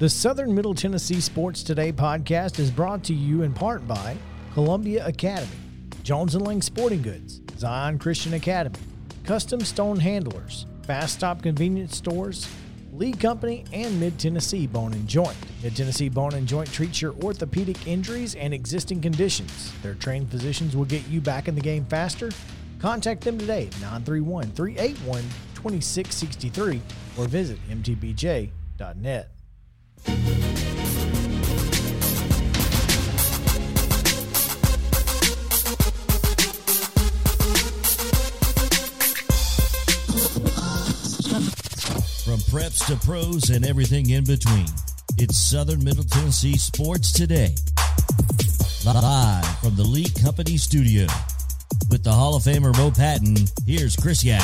The Southern Middle Tennessee Sports Today podcast is brought to you in part by Columbia Academy, Jones and Lang Sporting Goods, Zion Christian Academy, Custom Stone Handlers, Fast Stop Convenience Stores, Lee Company, and Mid Tennessee Bone and Joint. Mid Tennessee Bone and Joint treats your orthopedic injuries and existing conditions. Their trained physicians will get you back in the game faster. Contact them today at 931 381 2663 or visit mtbj.net. To pros and everything in between, it's Southern Middle Tennessee Sports Today. Live from the Lee Company studio. With the Hall of Famer Mo Patton, here's Chris Yao.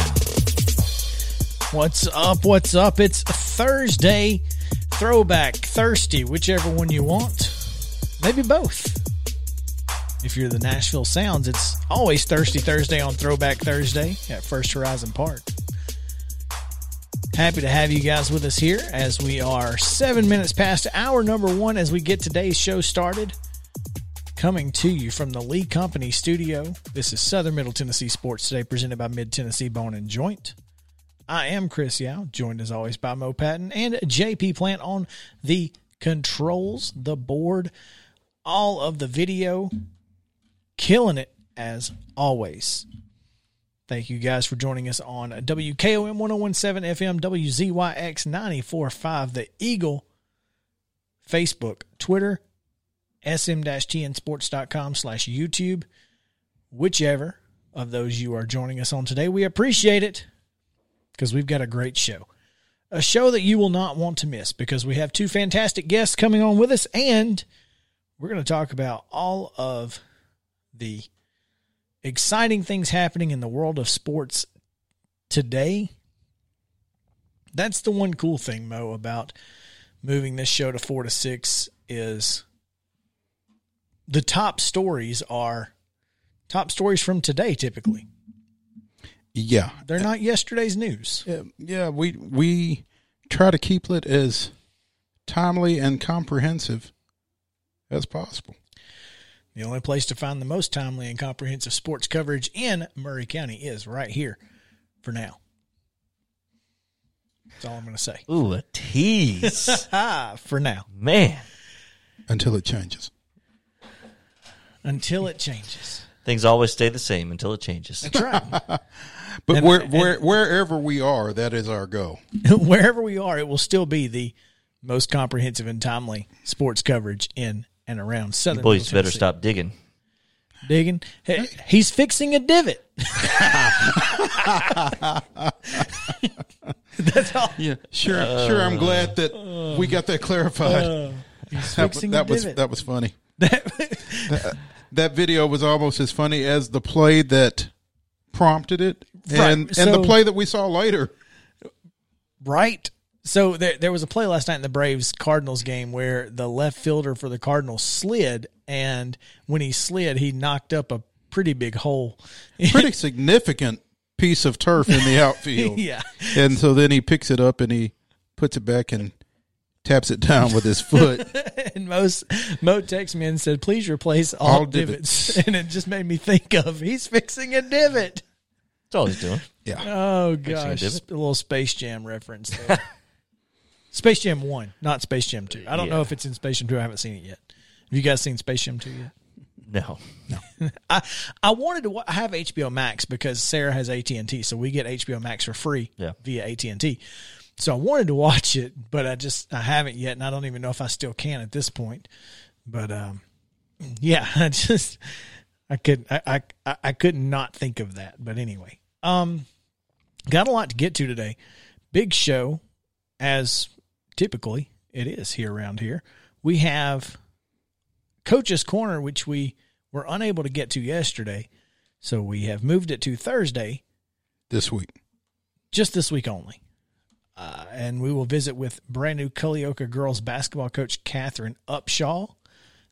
What's up? What's up? It's Thursday, throwback, thirsty, whichever one you want. Maybe both. If you're the Nashville Sounds, it's always Thirsty Thursday on Throwback Thursday at First Horizon Park. Happy to have you guys with us here as we are seven minutes past hour number one as we get today's show started. Coming to you from the Lee Company studio. This is Southern Middle Tennessee Sports Today, presented by Mid Tennessee Bone and Joint. I am Chris Yao, joined as always by Mo Patton and JP Plant on the controls, the board, all of the video, killing it as always. Thank you guys for joining us on WKOM 1017 FM, WZYX 945, The Eagle, Facebook, Twitter, sm-tnsports.com slash YouTube, whichever of those you are joining us on today. We appreciate it because we've got a great show. A show that you will not want to miss because we have two fantastic guests coming on with us and we're going to talk about all of the exciting things happening in the world of sports today. That's the one cool thing, Mo, about moving this show to four to six is the top stories are top stories from today typically. Yeah, They're not yesterday's news. yeah, yeah. We we try to keep it as timely and comprehensive as possible. The only place to find the most timely and comprehensive sports coverage in Maury County is right here for now. That's all I'm going to say. Ooh, a tease. For now. Man, Until it changes. Until it changes. things always stay the same until it changes. That's right. But And- where, and- where, wherever we are, that is our goal. Wherever we are, it will still be the most comprehensive and timely sports coverage in and around Southern. Boys Middle better Tennessee. stop digging. digging. Hey, he's fixing a divot. That's all. Yeah, sure. sure. I'm glad that we got that clarified. Uh, he's that, fixing that a was divot. that was funny. That video was almost as funny as the play that prompted it, Right, and and the play that we saw later. Right. So there, there was a play last night in the Braves Cardinals game where the left fielder for the Cardinals slid, and when he slid, he knocked up a pretty big hole. Pretty significant piece of turf in the outfield. yeah. And so then he picks it up and he puts it back and taps it down with his foot. And most Mo texted me and said, "Please replace all, All divots. divots. and it just made me think of he's fixing a divot. That's all he's doing. Yeah. Oh gosh, divot. a little Space Jam reference there. Space Jam One, not Space Jam Two. I don't know if it's in Space Jam Two. I haven't seen it yet. Have you guys seen Space Jam Two yet? No. no. I I wanted to I have HBO Max because Sarah has AT and T, so we get HBO Max for free Yeah. via AT and T. So I wanted to watch it, but I just I haven't yet, and I don't even know if I still can at this point. But um, yeah, I just I could I I I could not think of that. But anyway, um, got a lot to get to today. Big show, as typically it is here around here. We have Coach's Corner, which we were unable to get to yesterday. So we have moved it to Thursday, This week. just this week only. Uh, and we will visit with brand new Culleoka girls basketball coach Catherine Upshaw.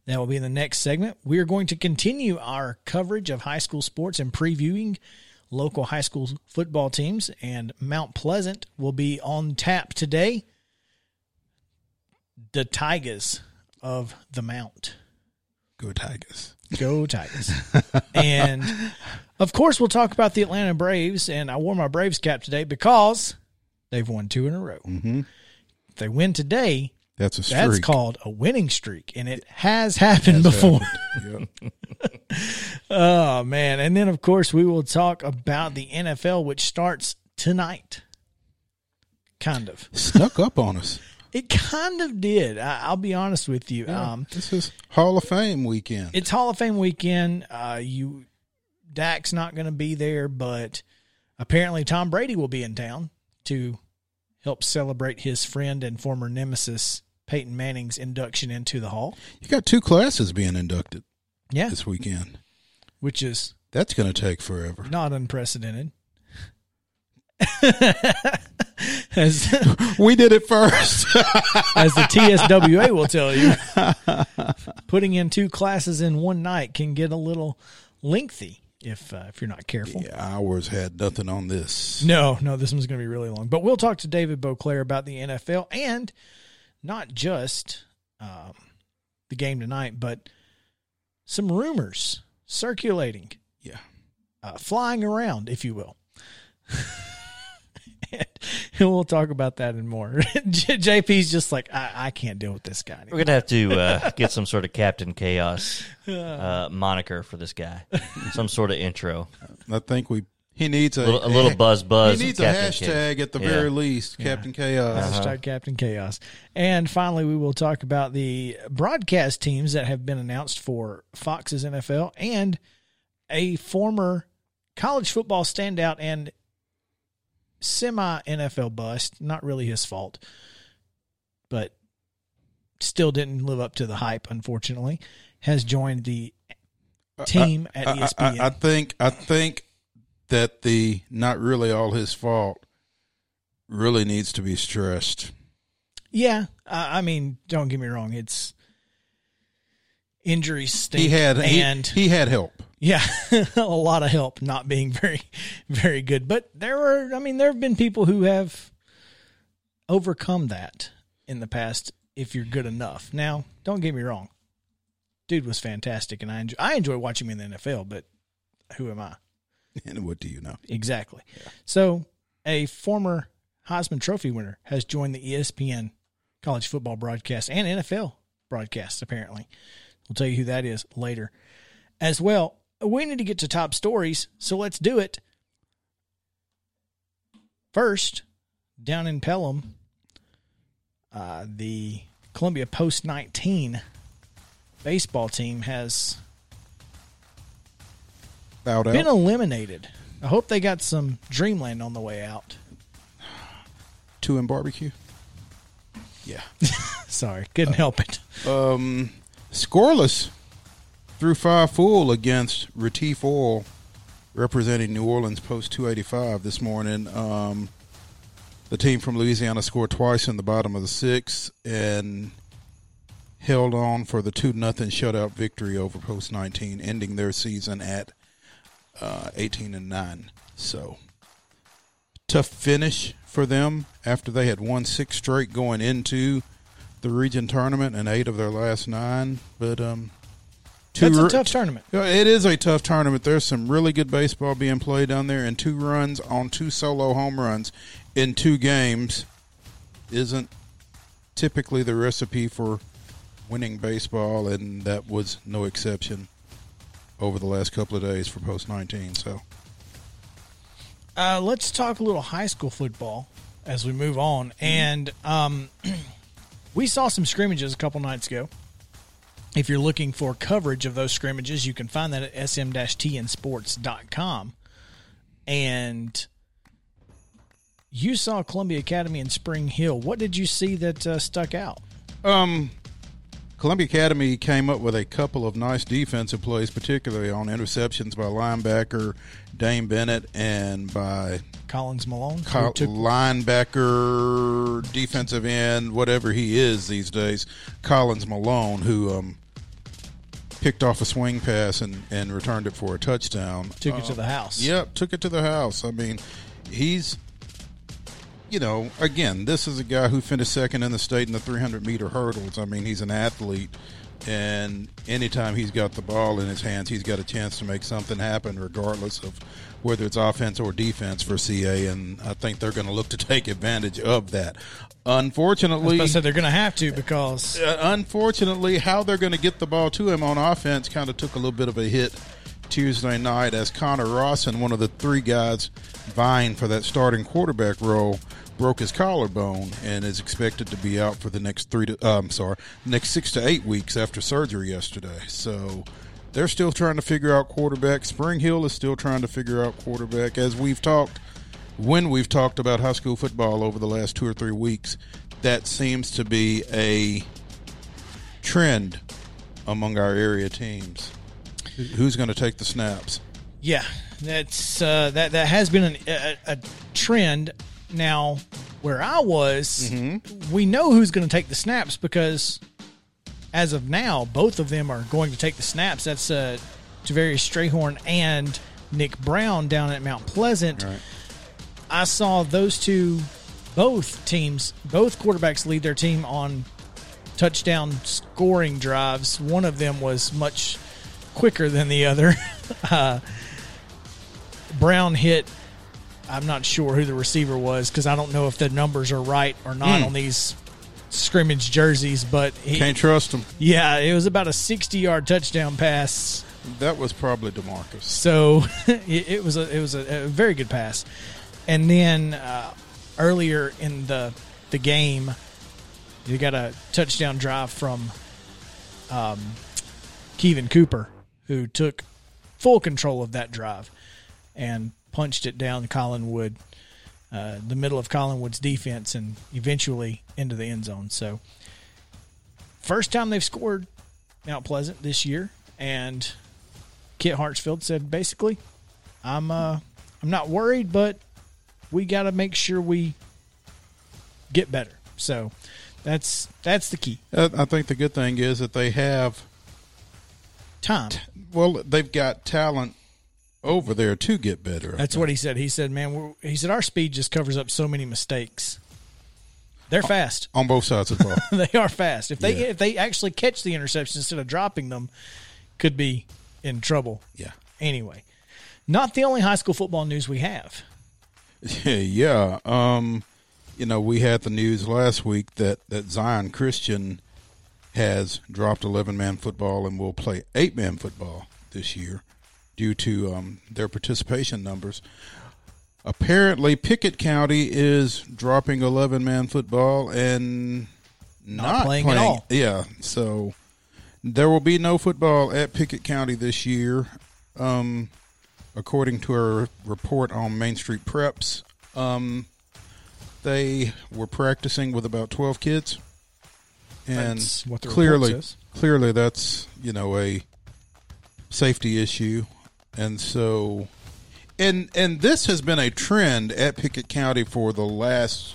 That will be in the next segment. We are going to continue our coverage of high school sports and previewing local high school football teams. And Mount Pleasant will be on tap today. The Tigers of the Mount. Go Tigers. Go Tigers. and of course, we'll talk about the Atlanta Braves. And I wore my Braves cap today because they've won two in a row. Mm-hmm. If they win today, That's a streak. that's called a winning streak. And it has happened before. Yep. Oh, man. And then, of course, we will talk about the NFL, which starts tonight. Kind of. Snuck up on us. It kind of did. I, I'll be honest with you. Um, This is Hall of Fame weekend. it's Hall of Fame weekend. Uh, you Dak's not going to be there, but apparently Tom Brady will be in town to help celebrate his friend and former nemesis Peyton Manning's induction into the Hall. you got two classes being inducted Yeah, this weekend. which is That's going to take forever. not unprecedented. As We did it first. as the TSWA will tell you, putting in two classes in one night can get a little lengthy if uh, if you're not careful. yeah, ours had nothing on this. No, no, this one's going to be really long. But we'll talk to David Boclair about the NFL and not just um, the game tonight, but some rumors circulating, Yeah. uh, flying around, if you will. and we'll talk about that and more. J- JP's just like, I, I can't deal with this guy. Anymore. We're gonna have to uh, get some sort of Captain Chaos uh, moniker for this guy. Some sort of intro. I think we. He needs a, A little, a little buzz buzz. He of needs a hashtag Cha- at the Yeah. very least, Captain Chaos. Hashtag Captain Chaos. And finally, we will talk about the broadcast teams that have been announced for Fox's NFL and a former college football standout and semi NFL bust. Not really his fault, but still didn't live up to the hype, unfortunately. Has joined the team at I- I- ESPN. I, I think I think that the not really all his fault really needs to be stressed. yeah, I I mean, don't get me wrong. It's injuries. He had he- and he, had help. Yeah, a lot of help not being very, very good. But there were, I mean, there have been people who have overcome that in the past if you're good enough. Now, don't get me wrong. Dude was fantastic, and I enjoy, I enjoy watching him in the NFL, but who am I? And what do you know? Exactly. So, a former Heisman Trophy winner has joined the ESPN college football broadcast and NFL broadcasts, apparently. We'll tell you who that is later. As well, we need to get to top stories, so let's do it. First, down in Pelham, uh, the Columbia Post 19 baseball team has Bowed out. been eliminated. I hope they got some Dreamland on the way out. Two in barbecue. Yeah. Sorry, couldn't help it. Um, scoreless through five full against Retif Oil, representing New Orleans post 285 this morning. Um, the team from Louisiana scored twice in the bottom of the sixth and held on for the 2 nothing shutout victory over post 19, ending their season at uh, 18 and 9. So tough finish for them after they had won six straight going into the region tournament and eight of their last nine. But um, two That's a tough tournament. It is a tough tournament. There's some really good baseball being played down there, and two runs on two solo home runs in two games isn't typically the recipe for winning baseball, and that was no exception over the last couple of days for post 19. So Uh, let's talk a little high school football as we move on. And um, we saw some scrimmages a couple nights ago. If you're looking for coverage of those scrimmages, you can find that at sm-tnsports.com. And you saw Columbia Academy in Spring Hill. What did you see that uh, stuck out? Um, Columbia Academy came up with a couple of nice defensive plays, particularly on interceptions by linebacker Dane Bennett and by Collins Malone. took- linebacker, defensive end, whatever he is these days, Collins Malone, who um, picked off a swing pass and, and returned it for a touchdown. took it to um, the house. Yep, took it to the house. I mean, he's you know, again, this is a guy who finished second in the state in the 300 meter hurdles. I mean, he's an athlete, and anytime he's got the ball in his hands, he's got a chance to make something happen, regardless of whether it's offense or defense for CA. And I think they're going to look to take advantage of that. Unfortunately, I said they're going to have to because uh, unfortunately, how they're going to get the ball to him on offense kind of took a little bit of a hit Tuesday night as Connor Rawson, one of the three guys vying for that starting quarterback role, broke his collarbone and is expected to be out for the next three to uh, I'm sorry, next six to eight weeks after surgery yesterday. So they're still trying to figure out quarterback. Spring Hill is still trying to figure out quarterback. As we've talked, when we've talked about high school football over the last two or three weeks, that seems to be a trend among our area teams. Who's going to take the snaps? Yeah, that's uh, that that has been an, a, a trend. Now, where I was, we know who's going to take the snaps because, as of now, both of them are going to take the snaps. That's uh, Javarius Strayhorn and Nick Brown down at Mount Pleasant. Right. I saw those two, both teams, both quarterbacks lead their team on touchdown scoring drives. One of them was much quicker than the other. uh, Brown hit. I'm not sure who the receiver was because I don't know if the numbers are right or not on these scrimmage jerseys. But he, Can't trust them. yeah, it was about a 60 yard touchdown pass. That was probably Demarcus. So it, it was a it was a, a very good pass. And then uh, earlier in the the game, you got a touchdown drive from um, Kevin Cooper, who took full control of that drive and punched it down Collinwood, uh, the middle of Collinwood's defense, and eventually into the end zone. So first time they've scored Mount Pleasant this year, and Kit Hartsfield said basically, I'm uh I'm not worried, but we got to make sure we get better. So that's that's the key. I think the good thing is that they have Time. well, they've got talent over there to get better. That's what he said. He said, "Man, he said our speed just covers up so many mistakes. They're fast. on both sides of the ball. they are fast. If they Yeah. if they actually catch the interception instead of dropping them, could be in trouble. yeah. Anyway, not the only high school football news we have. yeah. Um, you know, we had the news last week that, that Zion Christian has dropped 11 man football and will play 8 man football this year due to um, their participation numbers. Apparently, Pickett County is dropping 11 man football and not, playing at all. Yeah. So there will be no football at Pickett County this year. Um, according to a report on Main Street Preps, um, they were practicing with about twelve kids, and That's clearly, clearly that's you know a safety issue, and so, and and this has been a trend at Pickett County for the last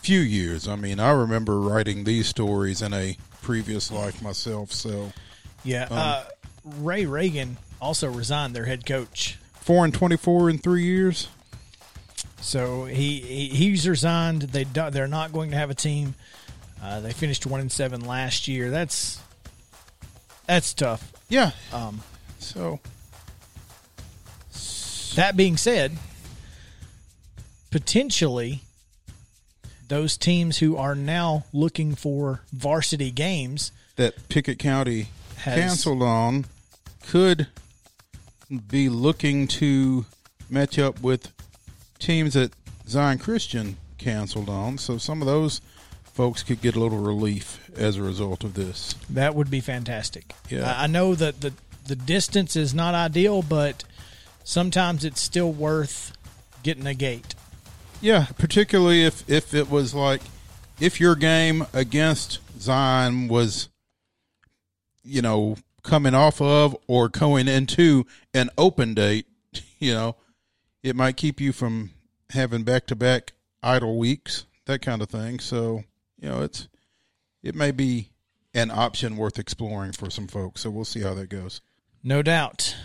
few years. I mean, I remember writing these stories in a previous life myself. So Yeah. uh, Ray Reagan also resigned their head coach. four and twenty-four in three years. So he, he he's resigned. They do, they're not going to have a team. Uh, they finished one and seven last year. That's that's tough. Yeah. Um, So that being said, potentially those teams who are now looking for varsity games that Pickett County Has- canceled on could be looking to match up with teams that Zion Christian canceled on. So some of those folks could get a little relief as a result of this. That would be fantastic. Yeah. I I know that the the distance is not ideal, but sometimes it's still worth getting a gate. Yeah, particularly if if it was like if your game against Zion was you know coming off of or going into an open date, you know, it might keep you from having back to back idle weeks, that kind of thing. So, you know, it's it may be an option worth exploring for some folks. So we'll see how that goes. No doubt.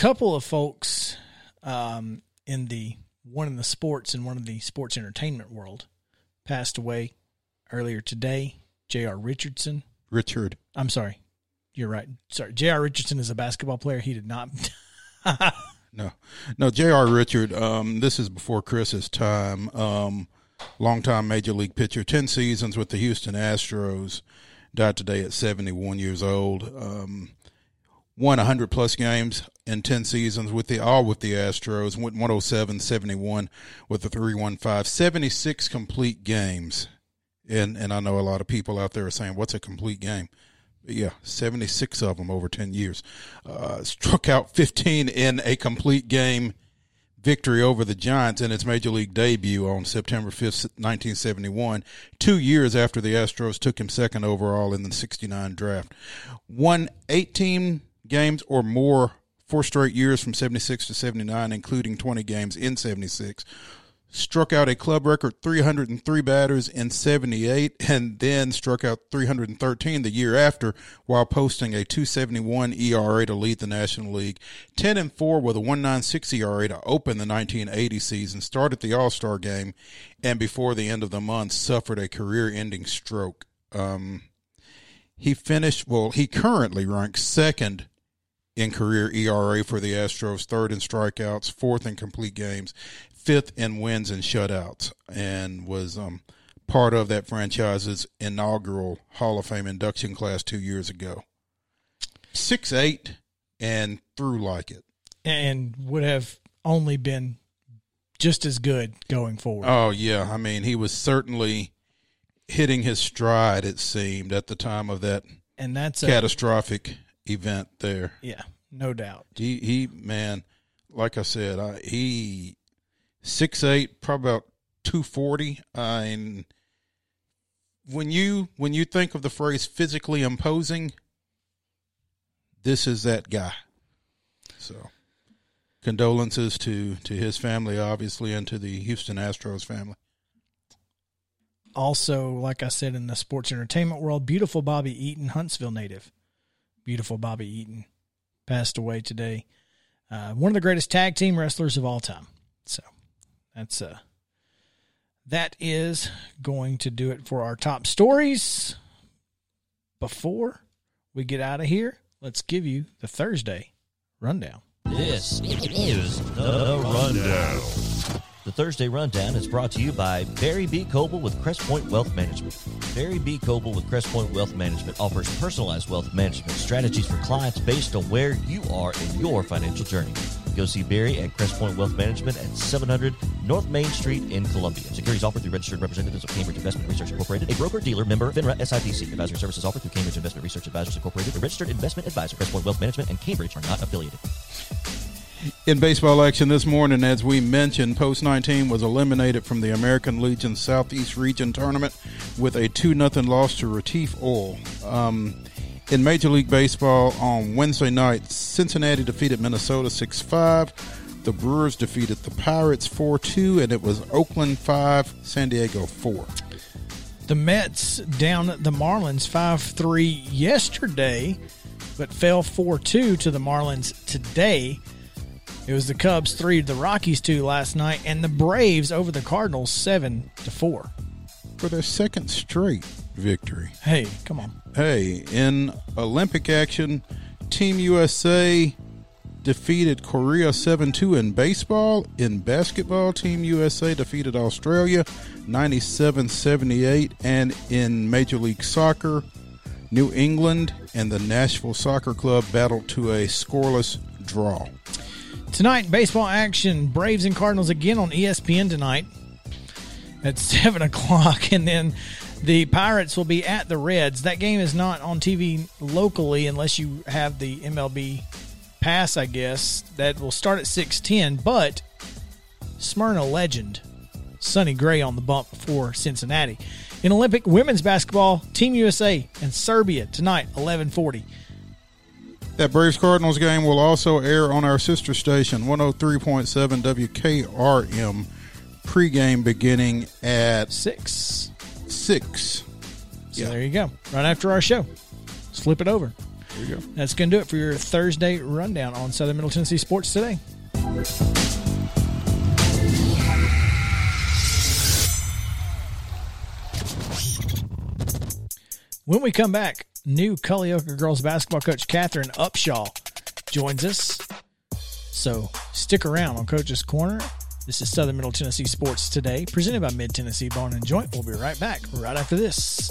A couple of folks um, in the one in the sports and one in the sports entertainment world, passed away earlier today. J.R. Richardson. Richard. I'm sorry. You're right. Sorry. J.R. Richardson is a basketball player. He did not. No, no. J.R. Richard. Um, this is before Chris's time. Um, longtime major league pitcher, ten seasons with the Houston Astros. Died today at 71 years old. Um, won 100 plus games in 10 seasons with the all with the Astros. Went 107, 71 with the 315, 76 complete games. And and I know a lot of people out there are saying, "What's a complete game?" But yeah, 76 of them over 10 years. Uh, struck out 15 in a complete game victory over the Giants in its major league debut on September 5th, 1971, two years after the Astros took him second overall in the 69 draft. Won 18 games or more four straight years from 76 to 79, including 20 games in 76. Struck out a club record 303 batters in 78 and then struck out 313 the year after while posting a 271 ERA to lead the National League. 10 and 4 with a 196 ERA to open the 1980 season, started the All Star game, and before the end of the month suffered a career ending stroke. Um, he finished, well, he currently ranks second in career ERA for the Astros, third in strikeouts, fourth in complete games, fifth in wins and shutouts, and was um, part of that franchise's inaugural Hall of Fame induction class two years ago. Six eight and through like it. and would have only been just as good going forward. Oh yeah, I mean he was certainly hitting his stride. It seemed at the time of that and that's a, catastrophic event there. yeah, no doubt. He he man, like I said, I, he six eight, probably about two forty. and when you when you think of the phrase physically imposing, this is that guy. So condolences to to his family, obviously, and to the Houston Astros family. Also, like I said in the sports entertainment world, beautiful Bobby Eaton, Huntsville native. Beautiful Bobby Eaton passed away today. Uh, one of the greatest tag team wrestlers of all time. So that's uh that is going to do it for our top stories. Before we get out of here, let's give you the Thursday rundown. This is the Rundown. The Thursday Rundown is brought to you by Barry B. Coble with Crest Point Wealth Management. Barry B. Coble with Crest Point Wealth Management offers personalized wealth management strategies for clients based on where you are in your financial journey. Go see Barry at Crest Point Wealth Management at 700 North Main Street in Columbia. Securities offered through registered representatives of Cambridge Investment Research Incorporated, a broker dealer member FINRA SIPC. Advisory services offered through Cambridge Investment Research Advisors Incorporated, a registered investment advisor. Crest Point Wealth Management and Cambridge are not affiliated. In baseball action this morning, as we mentioned, Post 19 was eliminated from the American Legion Southeast Region Tournament with a 2 0 loss to Retif Oil. Um, in Major League Baseball on Wednesday night, Cincinnati defeated Minnesota 6 5. The Brewers defeated the Pirates 4 2, and it was Oakland 5, San Diego 4. The Mets down the Marlins 5 3 yesterday, but fell 4 2 to the Marlins today. It was the Cubs 3 to the Rockies 2 last night, and the Braves over the Cardinals 7 to 4. For their second straight victory. Hey, come on. Hey, in Olympic action, Team USA defeated Korea 7 2 in baseball. In basketball, Team USA defeated Australia 97 78. And in Major League Soccer, New England and the Nashville Soccer Club battled to a scoreless draw. Tonight, baseball action Braves and Cardinals again on ESPN tonight at 7 o'clock. And then the Pirates will be at the Reds. That game is not on TV locally unless you have the MLB pass, I guess. That will start at 6:10, but Smyrna legend Sonny Gray on the bump for Cincinnati. In Olympic women's basketball, Team USA and Serbia tonight 11:40. That Braves Cardinals game will also air on our sister station, 103.7 WKRM, pregame beginning at 6. 6. So yeah. there you go. Right after our show. slip it over. There you go. That's going to do it for your Thursday rundown on Southern Middle Tennessee Sports today. When we come back, new Culleoka girls basketball coach Catherine Upshaw joins us. So stick around on Coach's Corner. This is Southern Middle Tennessee Sports Today, presented by Mid Tennessee Bone and Joint. We'll be right back right after this.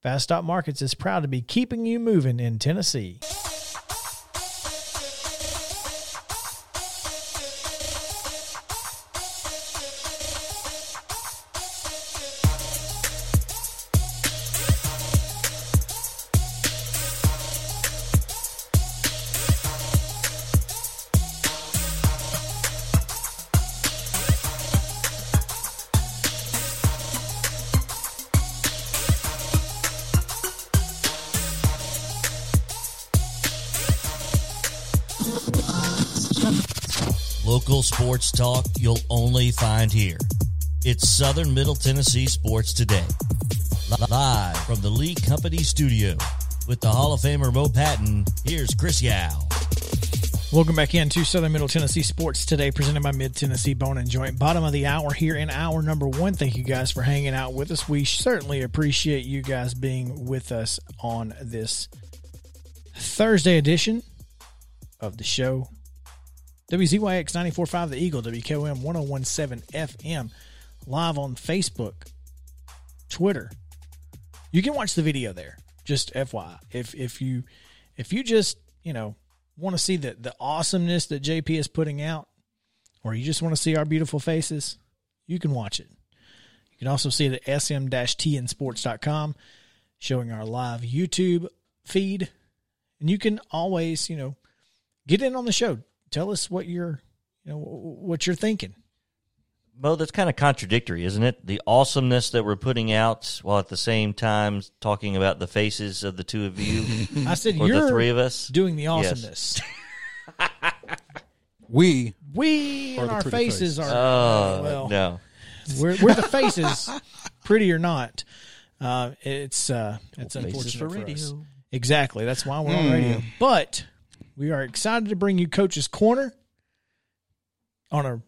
Fast Stop Markets is proud to be keeping you moving in Tennessee. Sports talk you'll only find here. It's Southern Middle Tennessee Sports Today. Live from the Lee Company studio with the Hall of Famer Mo Patton, here's Chris Yao. Welcome back into Southern Middle Tennessee Sports today, presented by Mid Tennessee Bone and Joint. Bottom of the hour here in hour number one. Thank you guys for hanging out with us. We certainly appreciate you guys being with us on this Thursday edition of the show. WZYX 94.5 The Eagle, WKOM 1017 FM, live on Facebook, Twitter. You can watch the video there. Just FYI. If if you if you just, you know, want to see the, the awesomeness that JP is putting out, or you just want to see our beautiful faces, you can watch it. You can also see it at sm-tnsports.com, showing our live YouTube feed. And you can always, you know, get in on the show. Tell us what you're, you know, what you're thinking. Mo, that's kind of contradictory, isn't it? The awesomeness that we're putting out while at the same time talking about the faces of the two of you I said or you're the three of us. doing the Yes. awesomeness. We We and our faces face. are Oh well. no! We're, we're the faces, pretty or not. Uh, it's uh, it's Faces unfortunate for for, radio. us. Exactly. That's why we're on radio. But we are excited to bring you Coach's Corner on a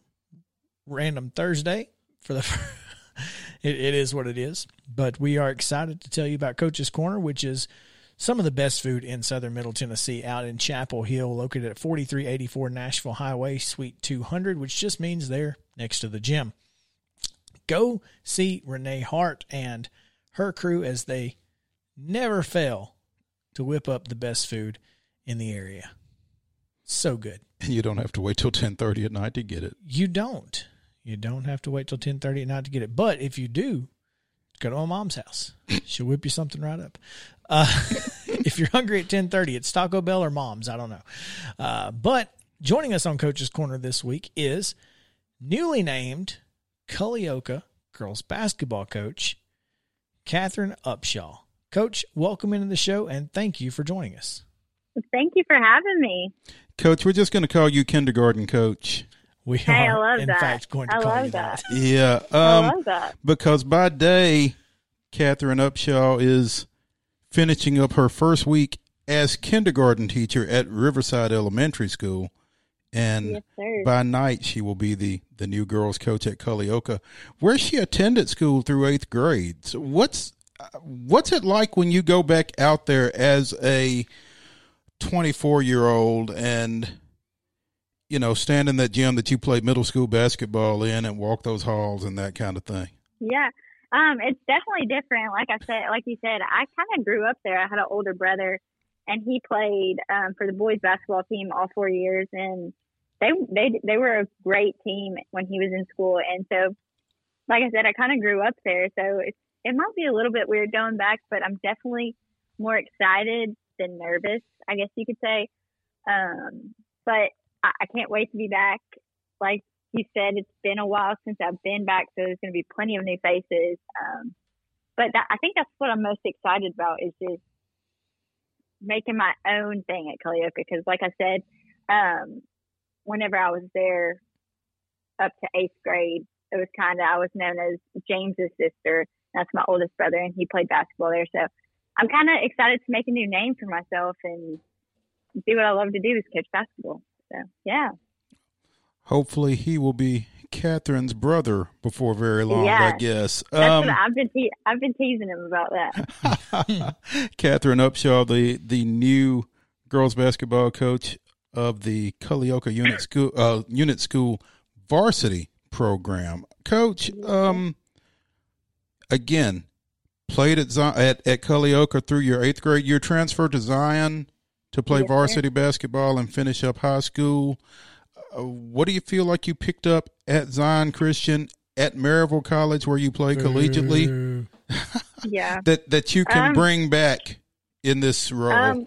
random Thursday for the. it, it is what it is. But we are excited to tell you about Coach's Corner, which is some of the best food in southern Middle Tennessee out in Chapel Hill, located at 4384 Nashville Highway, Suite 200, which just means they're next to the gym. Go see Renee Hart and her crew as they never fail to whip up the best food in the area. So good. And you don't have to wait till ten thirty at night to get it. You don't. You don't have to wait till ten thirty at night to get it. But if you do, go to my mom's house. She'll whip you something right up. Uh, if you're hungry at ten thirty, it's Taco Bell or Mom's. I don't know. Uh, but joining us on Coach's Corner this week is newly named Culleoka girls basketball coach Catherine Upshaw. Coach, welcome into the show and thank you for joining us. Thank you for having me. Coach, we're just going to call you kindergarten coach. We Hey, I are, love in that. fact, going to I call love you that. that. Yeah, I um, love that. because by day, Catherine Upshaw is finishing up her first week as kindergarten teacher at Riverside Elementary School, and Yes, by night she will be the the new girls coach at Culleoka, where she attended school through eighth grade. So what's what's it like when you go back out there as a 24 year old and you know stand in that gym that you played middle school basketball in and walk those halls and that kind of thing Yeah. Um, it's definitely different. Like I said, like you said, I kind of grew up there. I had an older brother, and he played um, for the boys basketball team all four years, and they they they were a great team when he was in school. And so, like I said, I kind of grew up there, so it it might be a little bit weird going back, but I'm definitely more excited than nervous. I guess you could say. Um, but I, I can't wait to be back. Like you said, it's been a while since I've been back, so there's going to be plenty of new faces. Um, but that, I think that's what I'm most excited about is just making my own thing at Culleoka. Because, like I said, um, whenever I was there up to eighth grade, it was kind of I was known as James's sister. That's my oldest brother, and he played basketball there. So I'm kind of excited to make a new name for myself and do what I love to do is coach basketball. So yeah. Hopefully, he will be Catherine's brother before very long. Yeah. I guess. Um, I've been te- I've been teasing him about that. Catherine Upshaw, the the new girls basketball coach of the Culleoka Unit School uh, Unit School varsity program. Coach, um, again, played at Zion, at at Culleoka through your eighth grade year, transferred to Zion to play Yes, sir. varsity basketball and finish up high school. Uh, what do you feel like you picked up at Zion Christian at Maryville College, where you play collegiately? Yeah. that that you can Um, bring back in this role? Um,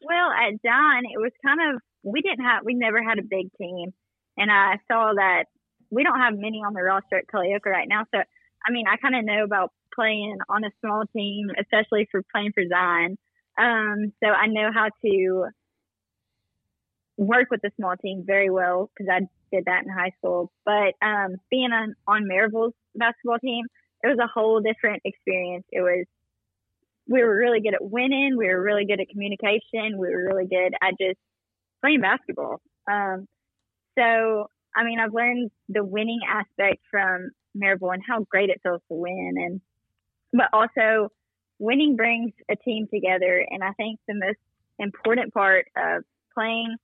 well, at John, it was kind of we didn't have we never had a big team, and I saw that we don't have many on the roster at Culleoka right now. So, I mean, I kind of know about playing on a small team, especially for playing for Zion. Um, so I know how to work with a small team very well because I did that in high school. But um, being on on Maryville's basketball team, it was a whole different experience. It was we were really good at winning. We were really good at communication. We were really good at just playing basketball. Um, so, I mean, I've learned the winning aspect from Maryville and how great it feels to win. And, but also winning brings a team together. And I think the most important part of playing,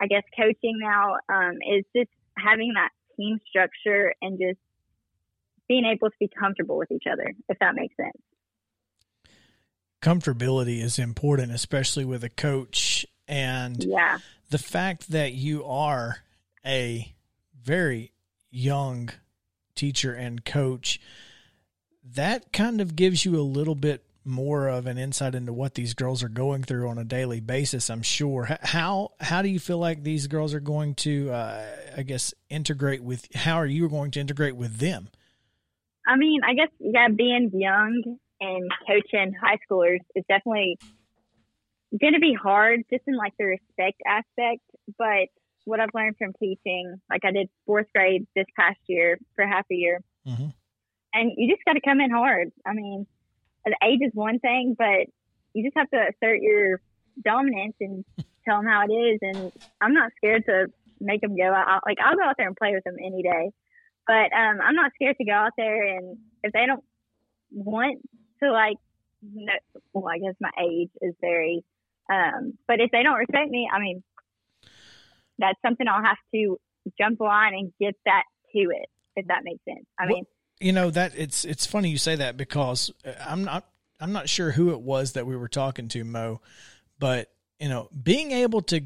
I guess, coaching now, um, is just having that team structure and just being able to be comfortable with each other, if that makes sense. Comfortability is important, especially with a coach. And Yeah. the fact that you are a very young teacher and coach, that kind of gives you a little bit more of an insight into what these girls are going through on a daily basis. I'm sure. How how do you feel like these girls are going to, uh, I guess, integrate with? How are you going to integrate with them? I mean, I guess yeah, being young and coaching high schoolers is definitely going to be hard, just in like the respect aspect. But what I've learned from teaching, like I did fourth grade this past year for half a year, Mhm. And you just got to come in hard. I mean, the age is one thing, but you just have to assert your dominance and tell them how it is. And I'm not scared to make them go out. Like I'll go out there and play with them any day, but um, I'm not scared to go out there. And if they don't want to, like, no, well, I guess my age is very. Um, but if they don't respect me, I mean, that's something I'll have to jump on and get that to it. If that makes sense. I mean, you know that it's it's funny you say that because uh, I'm not I'm not sure who it was that we were talking to Mo, but you know being able to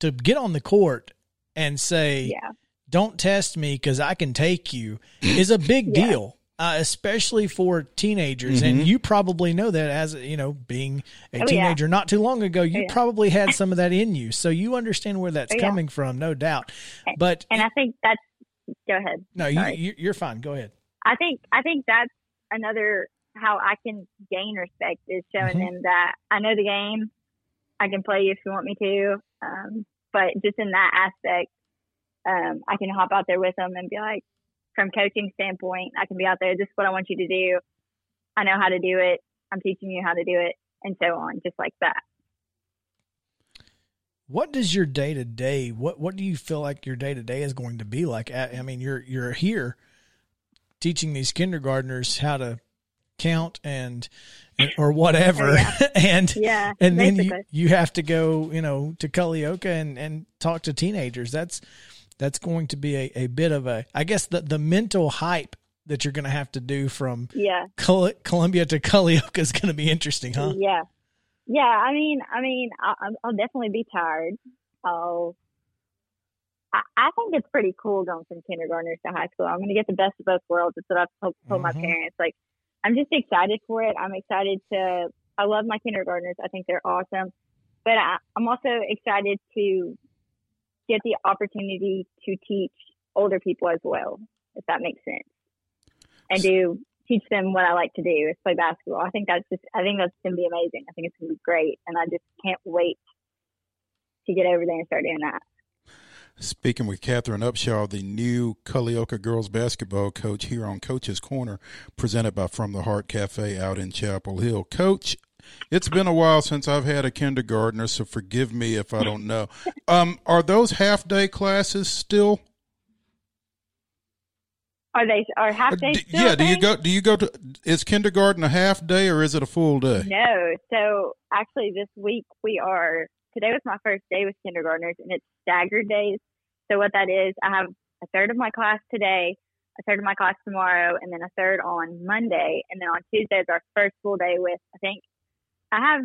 to get on the court and say yeah. don't test me because I can take you is a big Yeah. deal. Uh, especially for teenagers, and you probably know that as you know, being a Oh, yeah. teenager not too long ago, you Oh, yeah. probably had some of that in you, so you understand where that's Oh, yeah. coming from, no doubt. But And I think that's. Go ahead. no, sorry. you you're fine. Go ahead. I think I think that's another how I can gain respect is showing Mhm. them that I know the game. I can play you if you want me to. Um, but just in that aspect, um, I can hop out there with them and be like, from coaching standpoint, I can be out there. This is what I want you to do. I know how to do it. I'm teaching you how to do it, and so on, just like that. What does your day to day? What what do you feel like your day to day is going to be like? I I mean, you're you're here teaching these kindergartners how to count and, or oh, whatever, Oh, yeah. and Yeah, and then you, you have to go, you know, to Culleoka and and talk to teenagers. That's that's going to be a, a bit of a, I guess the the mental hype that you're going to have to do from Yeah. Col- Columbia to Culleoka is going to be interesting, huh? Yeah, yeah. I mean, I mean, I'll, I'll definitely be tired. I'll. I, I think it's pretty cool going from kindergartners to high school. I'm going to get the best of both worlds. That's what I've told, told Mhm. my parents. Like, I'm just excited for it. I'm excited to. I love my kindergartners. I think they're awesome, but I, I'm also excited to get the opportunity to teach older people as well, if that makes sense, and do teach them what I like to do is play basketball. I think that's just I think that's gonna be amazing. I think it's gonna be great, and I just can't wait to get over there and start doing that. Speaking with Catherine Upshaw, the new Culleoka girls basketball coach here on Coach's Corner, presented by From the Heart Cafe out in Chapel Hill. Coach, it's been a while since I've had a kindergartner, so forgive me if I don't know. Um, are those half day classes still? Are they are half day? Uh, D- yeah. Do you go? Do you go to? Is kindergarten a half day or is it a full day? No. So actually, this week we are. Today was my first day with kindergartners, and it's staggered days. So what that is, I have a third of my class today, a third of my class tomorrow, and then a third on Monday, and then on Tuesday is our first full day with. I think I have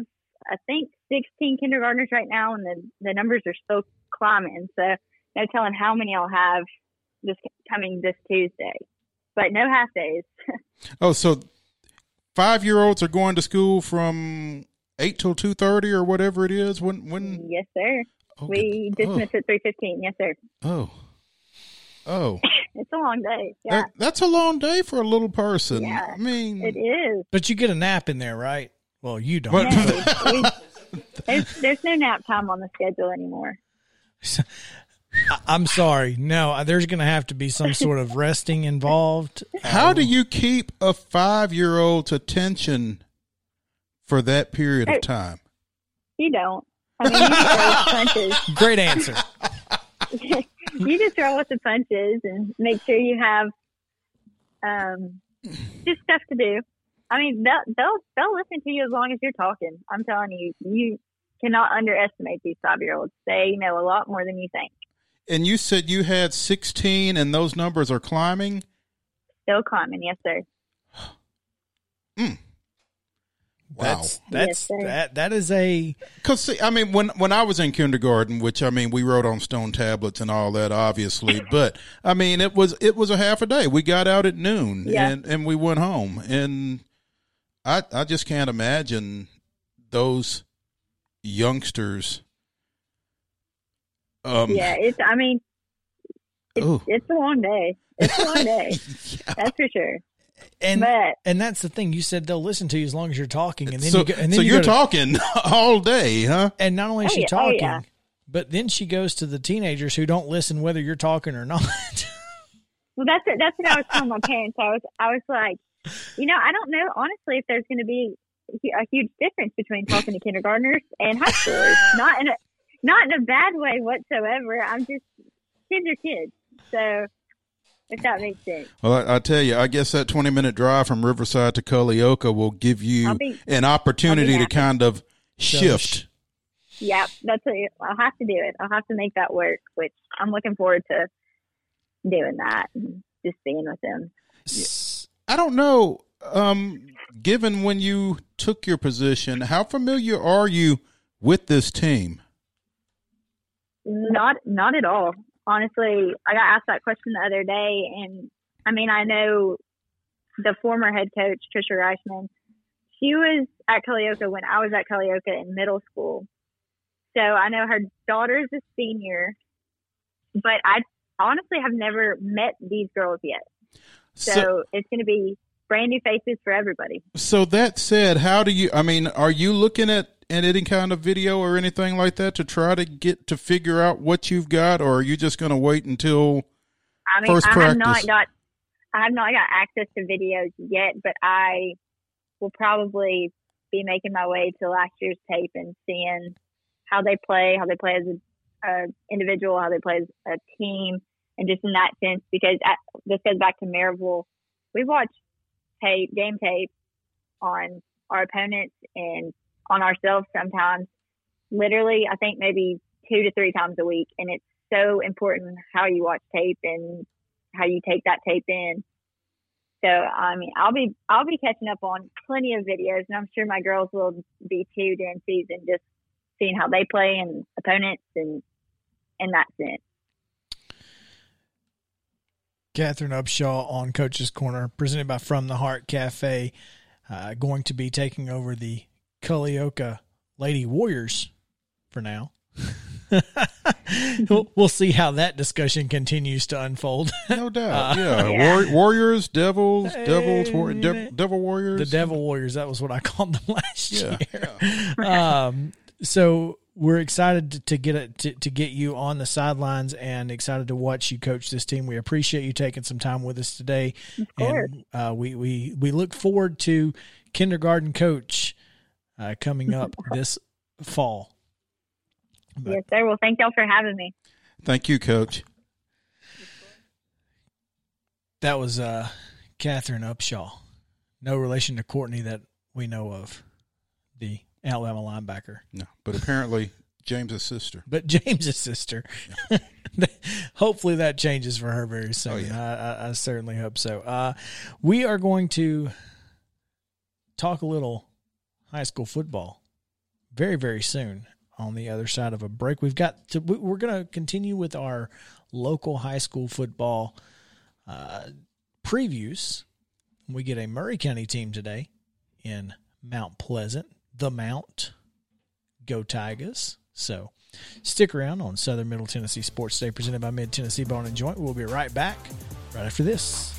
I think 16 kindergartners right now, and the the numbers are still climbing. So no telling how many I'll have this coming this Tuesday, but no half days. oh, so five year olds are going to school from eight till two thirty or whatever it is. When when? Yes, sir. Okay. We dismiss oh. at three fifteen. Yes, sir. Oh. Oh. it's a long day. Yeah. That, that's a long day for a little person. Yeah. I mean, it is. But you get a nap in there, right? Well, you don't. No, we, there's, there's no nap time on the schedule anymore. I'm sorry. No, uh, there's going to have to be some sort of resting involved. How do you keep a five year old's attention for that period of time? You don't. I mean, you throw punches. Great answer. you just throw with the punches and make sure you have um, just stuff to do. I mean, they'll, they'll they'll listen to you as long as you're talking. I'm telling you, you cannot underestimate these five year olds. They know a lot more than you think. And you said you had 16 and those numbers are climbing? Still climbing, yes, sir. mm. Wow, that's, that's yes, that that is a because I mean when when I was in kindergarten, which I mean we wrote on stone tablets and all that, obviously, but I mean it was it was a half a day. We got out at noon yeah. and and we went home, and I I just can't imagine those youngsters um, yeah, it's. I mean, it's, it's a long day. It's a long day. yeah. That's for sure. And but, and that's the thing. You said they'll listen to you as long as you're talking, and then so, you go, and then so you are to, talking all day, huh? And not only is oh, she yeah, talking, oh, yeah. but then she goes to the teenagers who don't listen whether you're talking or not. well, that's it. That's what I was telling my parents. I was I was like, you know, I don't know honestly if there's going to be a huge difference between talking to kindergartners and high schoolers. Not in a not in a bad way whatsoever. I'm just kids are kids. So if that makes sense. Well, I, I, tell you, I guess that 20 minute drive from Riverside to Culleoka will give you be, an opportunity to kind of shift. Yep, that's what I'll have to do it. I'll have to make that work, which I'm looking forward to doing that and just being with them. I don't know. Um, given when you took your position, how familiar are you with this team? Not not at all. Honestly, I got asked that question the other day, and I mean, I know the former head coach Trisha Reichman. She was at Culleoka when I was at Culleoka in middle school, so I know her daughter's a senior. But I honestly have never met these girls yet, so, so it's going to be brand new faces for everybody. So that said, how do you? I mean, are you looking at any kind of video or anything like that to try to get to figure out what you've got, or are you just going to wait until I mean, first I practice? have not got I have not got access to videos yet, but I will probably be making my way to last year's tape and seeing how they play, how they play as an individual, how they play as a team, and just in that sense, because this goes back to Maryville. We watch tape, game tape on our opponents and on ourselves sometimes, literally, I think maybe two to three times a week. And it's so important how you watch tape and how you take that tape in. So I mean, I'll be I'll be catching up on plenty of videos, and I'm sure my girls will be too during season, just seeing how they play and opponents and in that sense. Catherine Upshaw on Coach's Corner, presented by From the Heart Cafe, uh, going to be taking over the Culleoka Lady Warriors for now. we'll, we'll see how that discussion continues to unfold. No doubt. Uh, yeah. Yeah. War- warriors, devils, devils, war- dev- devil warriors. the Devil Warriors, that was what I called them last Yeah. year. Um, so we're excited to, to get it to, to get you on the sidelines and excited to watch you coach this team. We appreciate you taking some time with us today, course. and uh, we we we look forward to kindergarten coach uh, coming up this fall. But- yes, sir. Well, thank y'all for having me. Thank you, Coach. That was uh, Catherine Upshaw, no relation to Courtney that we know of, the Alabama linebacker. No, but apparently James's sister. but James's sister. Hopefully that changes for her very soon. Oh, yeah. I, I, I certainly hope so. Uh, we are going to talk a little high school football very very soon. On the other side of a break, we've got to. we- We're going to continue with our local high school football uh, previews. We get a Maury County team today in Mount Pleasant, the Mount. Go Tigers. So stick around on Southern Middle Tennessee Sports Day presented by Mid Tennessee Bone and Joint. We'll be right back right after this.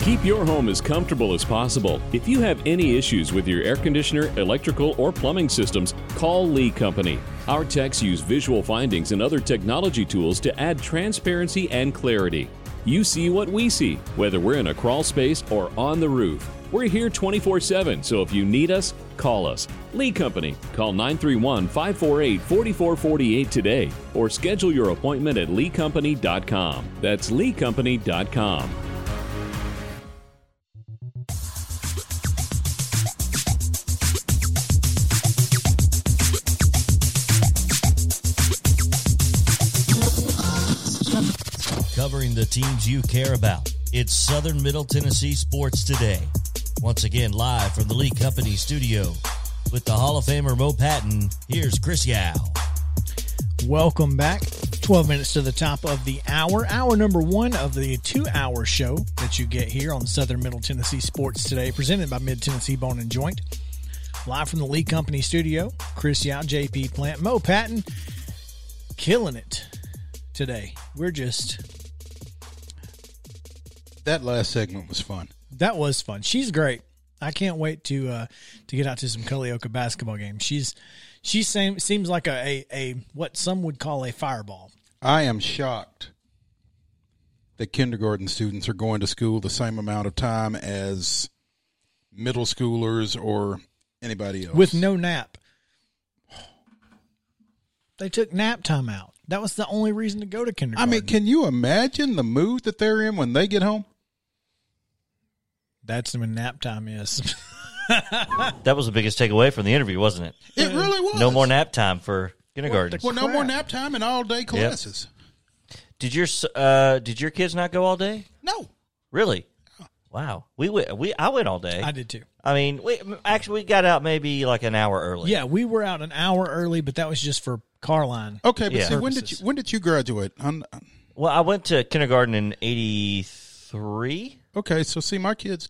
Keep your home as comfortable as possible. If you have any issues with your air conditioner, electrical, or plumbing systems, call Lee Company. Our techs use visual findings and other technology tools to add transparency and clarity. You see what we see, whether we're in a crawl space or on the roof. We're here 24 7, so if you need us, call us. Lee Company. Call 931 548 4448 today or schedule your appointment at leecompany.com. That's leecompany.com. teams you care about. It's Southern Middle Tennessee Sports Today. Once again, live from the Lee Company studio with the Hall of Famer Mo Patton. Here's Chris Yao. Welcome back. 12 minutes to the top of the hour. Hour number one of the two hour show that you get here on Southern Middle Tennessee Sports Today, presented by Mid Tennessee Bone and Joint. Live from the Lee Company studio, Chris Yao, JP Plant, Mo Patton, killing it today. We're just, That last segment was fun. that was fun. She's great. I can't wait to uh, to get out to some Culleoka basketball games. She's she same, seems like a, a, a what some would call a fireball. I am shocked that kindergarten students are going to school the same amount of time as middle schoolers or anybody else. with no nap. They took nap time out. That was the only reason to go to kindergarten. I mean, can you imagine the mood that they're in when they get home? That's when nap time is. That was the biggest takeaway from the interview, wasn't it? It really was. No more nap time for kindergarten. Well, no more nap time and all day classes. Did your uh, did your kids not go all day? No. Really? Wow. We went. We I went all day. I did too. I mean, we actually we got out maybe like an hour early. Yeah, we were out an hour early, but that was just for car line. Okay, but Yeah. see, when did you when did you graduate? I'm- Well, I went to kindergarten in '83. okay, so see, my kids,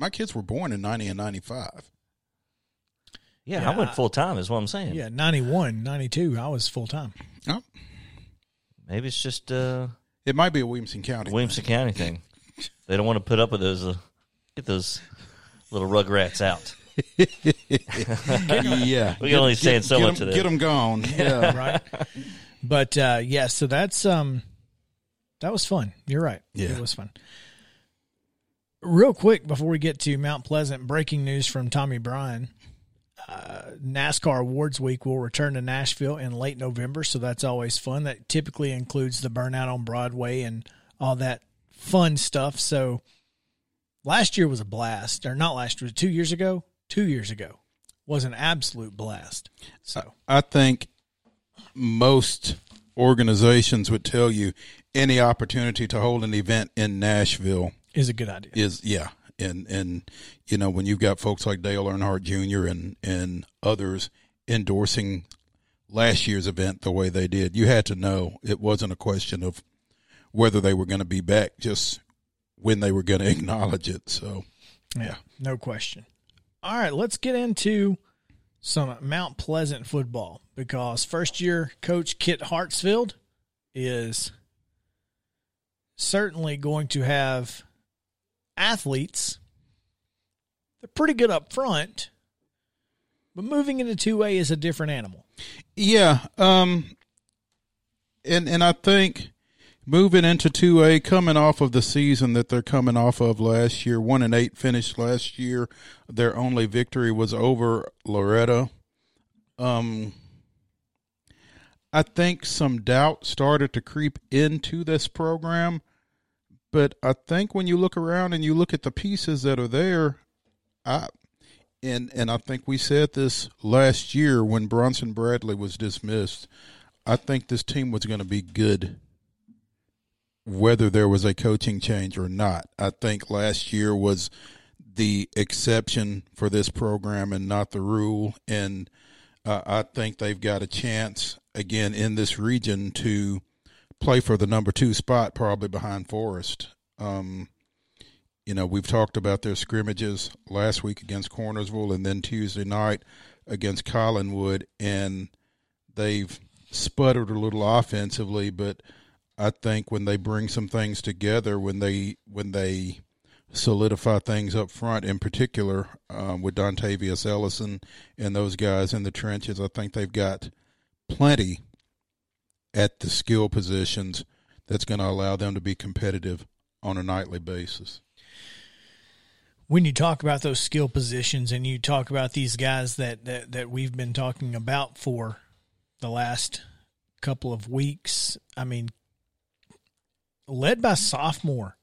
my kids were born in ninety and ninety five. Yeah, Yeah, I went full time. Is what I'm saying. Yeah, 91, 92, I was full time. Oh, Maybe it's just uh, it might be a Williamson County. Williamson County thing. They don't want to put up with those. Uh, get those little rugrats out. yeah, We can only say so get much them, of Get them gone. Yeah, right? But uh, yeah, so that's um, that was fun. You're right. Yeah. it was fun. Real quick before we get to Mount Pleasant, breaking news from Tommy Bryan. Uh, NASCAR Awards Week will return to Nashville in late November, so that's always fun. That typically includes the burnout on Broadway and all that fun stuff. So last year was a blast, or not last year, two years ago. Two years ago was an absolute blast. So I think most organizations would tell you any opportunity to hold an event in Nashville Is a good idea. is yeah and and you know when you've got folks like Dale Earnhardt Jr. and and others endorsing last year's event the way they did you had to know it wasn't a question of whether they were going to be back just when they were going to acknowledge it so Yeah, no question. All right, let's get into some Mount Pleasant football because first year coach Kit Hartsfield is certainly going to have athletes. They're pretty good up front, but moving into 2A is a different animal. yeah um and and I think moving into 2A coming off of the season that they're coming off of last year 1 and 8 finished last year their only victory was over Loretto um I think some doubt started to creep into this program but I think when you look around and you look at the pieces that are there I and and I think we said this last year when Bronson Bradley was dismissed I think this team was going to be good whether there was a coaching change or not. I think last year was the exception for this program and not the rule. And uh, I think they've got a chance again in this region to play for the number two spot, probably behind Forest. Um, you know, we've talked about their scrimmages last week against Cornersville and then Tuesday night against Collinwood, and they've sputtered a little offensively, but I think when they bring some things together, when they when they solidify things up front, in particular um, with Dontavius Ellison and those guys in the trenches, I think they've got plenty at the skill positions that's going to allow them to be competitive on a nightly basis. when you talk about those skill positions and you talk about these guys that, that, that we've been talking about for the last couple of weeks, I mean, led by sophomore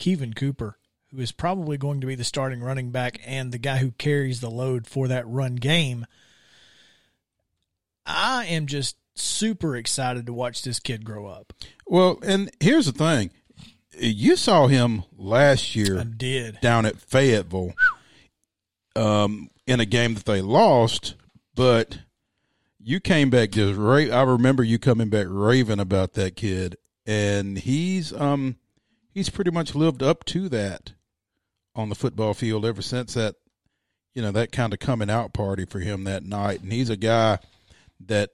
Kevin Cooper, who is probably going to be the starting running back and the guy who carries the load for that run game. I am just super excited to watch this kid grow up. Well, and here's the thing. You saw him last I year did. down at Fayetteville um, in a game that they lost, but you came back just right. I remember you coming back raving about that kid, and he's um he's pretty much lived up to that on the football field ever since that you know that kind of coming out party for him that night, and he's a guy that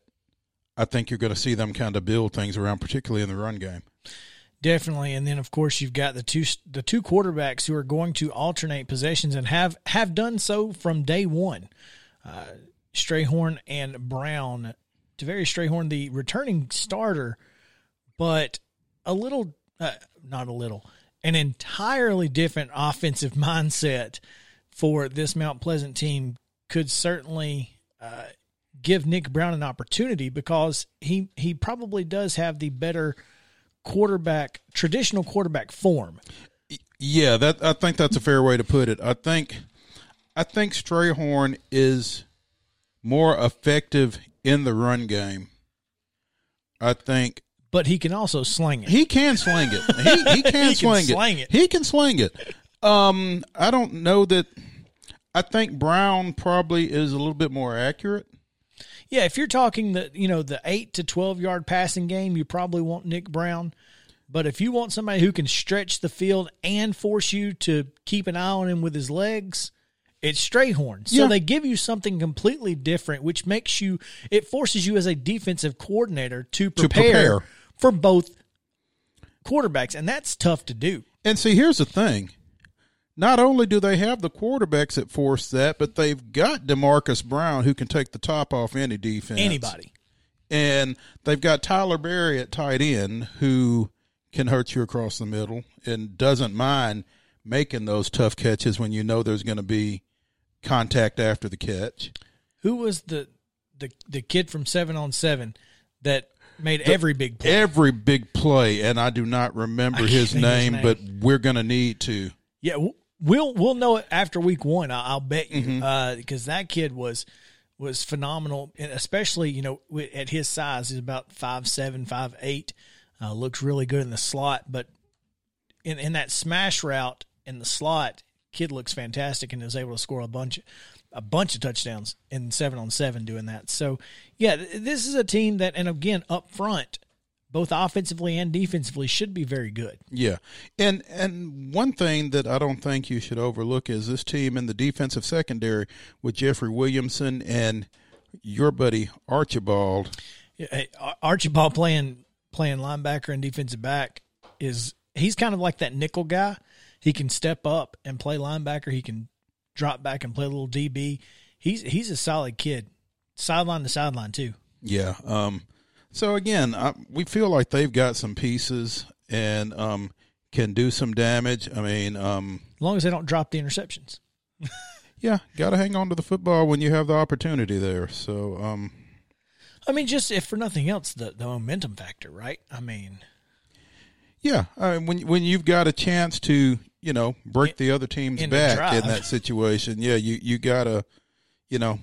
I think you're going to see them kind of build things around, particularly in the run game. Definitely, and then of course you've got the two the two quarterbacks who are going to alternate possessions and have have done so from day one. Uh, Strayhorn and Brown. Taveri Strayhorn, the returning starter, but a little, uh, not a little, an entirely different offensive mindset for this Mount Pleasant team could certainly uh, give Nick Brown an opportunity because he he probably does have the better quarterback traditional quarterback form. Yeah, that I think that's a fair way to put it. I think I think Strayhorn is more effective in the run game. I think But he can also sling it. he can sling it. He, he can, He can sling, sling it. it. He can sling it. Um, I don't know that. I think Brown probably is a little bit more accurate. Yeah, if you're talking the you know the eight to twelve yard passing game, you probably want Nick Brown. But if you want somebody who can stretch the field and force you to keep an eye on him with his legs, it's Strayhorn. So Yeah. they give you something completely different, which makes you it forces you as a defensive coordinator to prepare, prepare. for both quarterbacks, and that's tough to do. And see, here's the thing. Not only do they have the quarterbacks that force that, but they've got Demarcus Brown who can take the top off any defense. Anybody. And they've got Tyler Berry at tight end who can hurt you across the middle and doesn't mind making those tough catches when you know there's going to be contact after the catch. Who was the the the kid from seven on seven that made every big play? Every big play, and I do not remember his of his name, name. but we're going to need to. Yeah, we'll we'll know it after week one. I- I'll bet you Mm-hmm. because that kid was was phenomenal, and especially you know at his size, he's about five seven, five eight. Uh, looks really good in the slot, but in in that smash route in the slot, kid looks fantastic and is able to score a bunch a bunch of touchdowns in seven on seven doing that. So yeah, this is a team that, and again up front, both offensively and defensively, should be very good. Yeah, and and one thing that I don't think you should overlook is this team in the defensive secondary with Jeffrey Williamson and your buddy Archibald. Hey, Archibald playing playing linebacker and defensive back is he's kind of like that nickel guy. He can step up and play linebacker. He can drop back and play a little DB. He's he's a solid kid, sideline to sideline too. Yeah. Um. So again, I, we feel like they've got some pieces and um can do some damage. I mean, um, As long as they don't drop the interceptions. yeah, got to hang on to the football when you have the opportunity there. So um, I mean, just if for nothing else, the the momentum factor, right? I mean, Yeah, I mean, when when you've got a chance to you know break the other team's in back in that situation, yeah, you you gotta you know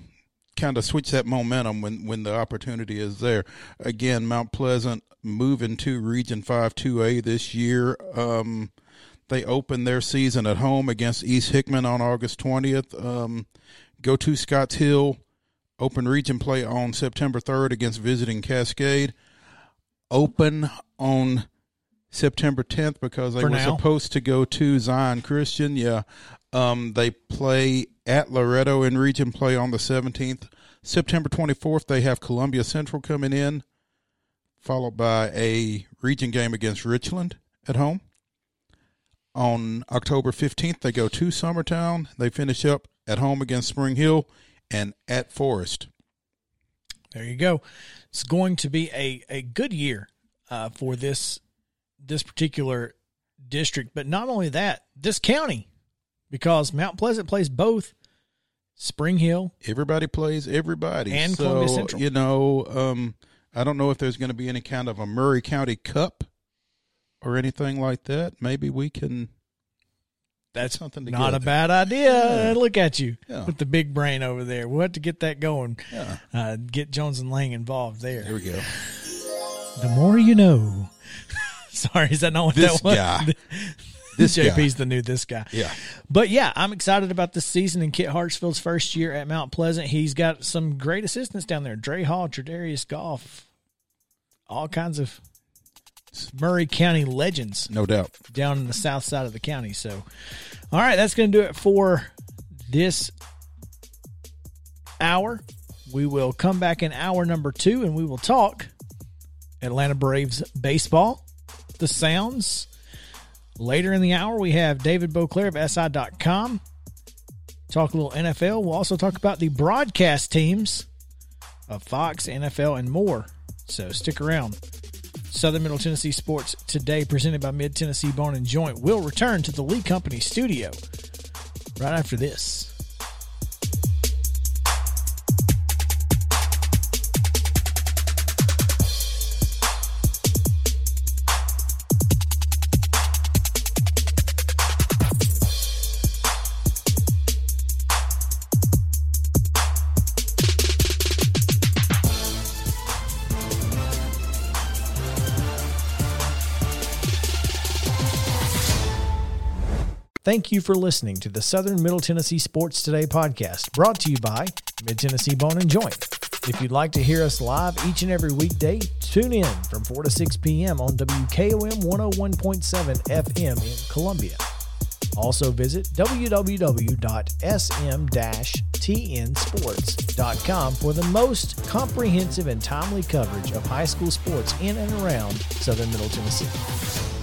kind of switch that momentum when when the opportunity is there. Again, Mount Pleasant moving to Region Five Two A this year. Um, they open their season at home against East Hickman on August twentieth. Um, go to Scotts Hill. Open region play on September 3rd against visiting Cascade. Open on September 10th because they For were now. supposed to go to Zion Christian. Yeah. Um, they play at Loretto in region play on the 17th. September 24th, they have Columbia Central coming in, followed by a region game against Richland at home. On October 15th, they go to Summertown. They finish up at home against Spring Hill and at Forest. there you go. It's going to be a a good year uh, for this this particular district, but not only that, this county, because Mount Pleasant plays both Spring Hill everybody plays everybody And so Columbia Central. you know um i don't know if there's going to be any kind of a Maury County cup or anything like that maybe we can That's something to get. not a bad idea. Yeah. Look at you Yeah. with the big brain over there. We'll have to get that going. Yeah. Uh, get Jones and Lang involved there. there we go The more you know. Sorry, is that not what This that was? guy. This JP's guy. the new this guy. yeah But yeah, I'm excited about this season in Kit Hartsfield's first year at Mount Pleasant. He's got some great assistants down there. Dre Hall, Tredarius Goff, all kinds of Maury County legends no doubt down in the south side of the county. So, all right, that's going to do it for this hour. We will come back in hour number two and we will talk Atlanta Braves baseball, the sounds. Later in the hour, we have David Boclair of SI.com. Talk a little NFL. We'll also talk about the broadcast teams of Fox, NFL, and more. So stick around. Southern Middle Tennessee Sports today, presented by Mid Tennessee Bone and Joint, will return to the Lee Company studio right after this. Thank you for listening to the Southern Middle Tennessee Sports Today podcast, brought to you by Mid Tennessee Bone and Joint. If you'd like to hear us live each and every weekday, tune in from 4 to 6 p.m. on WKOM 101.7 FM in Columbia. Also visit www.sm-tnsports.com for the most comprehensive and timely coverage of high school sports in and around Southern Middle Tennessee.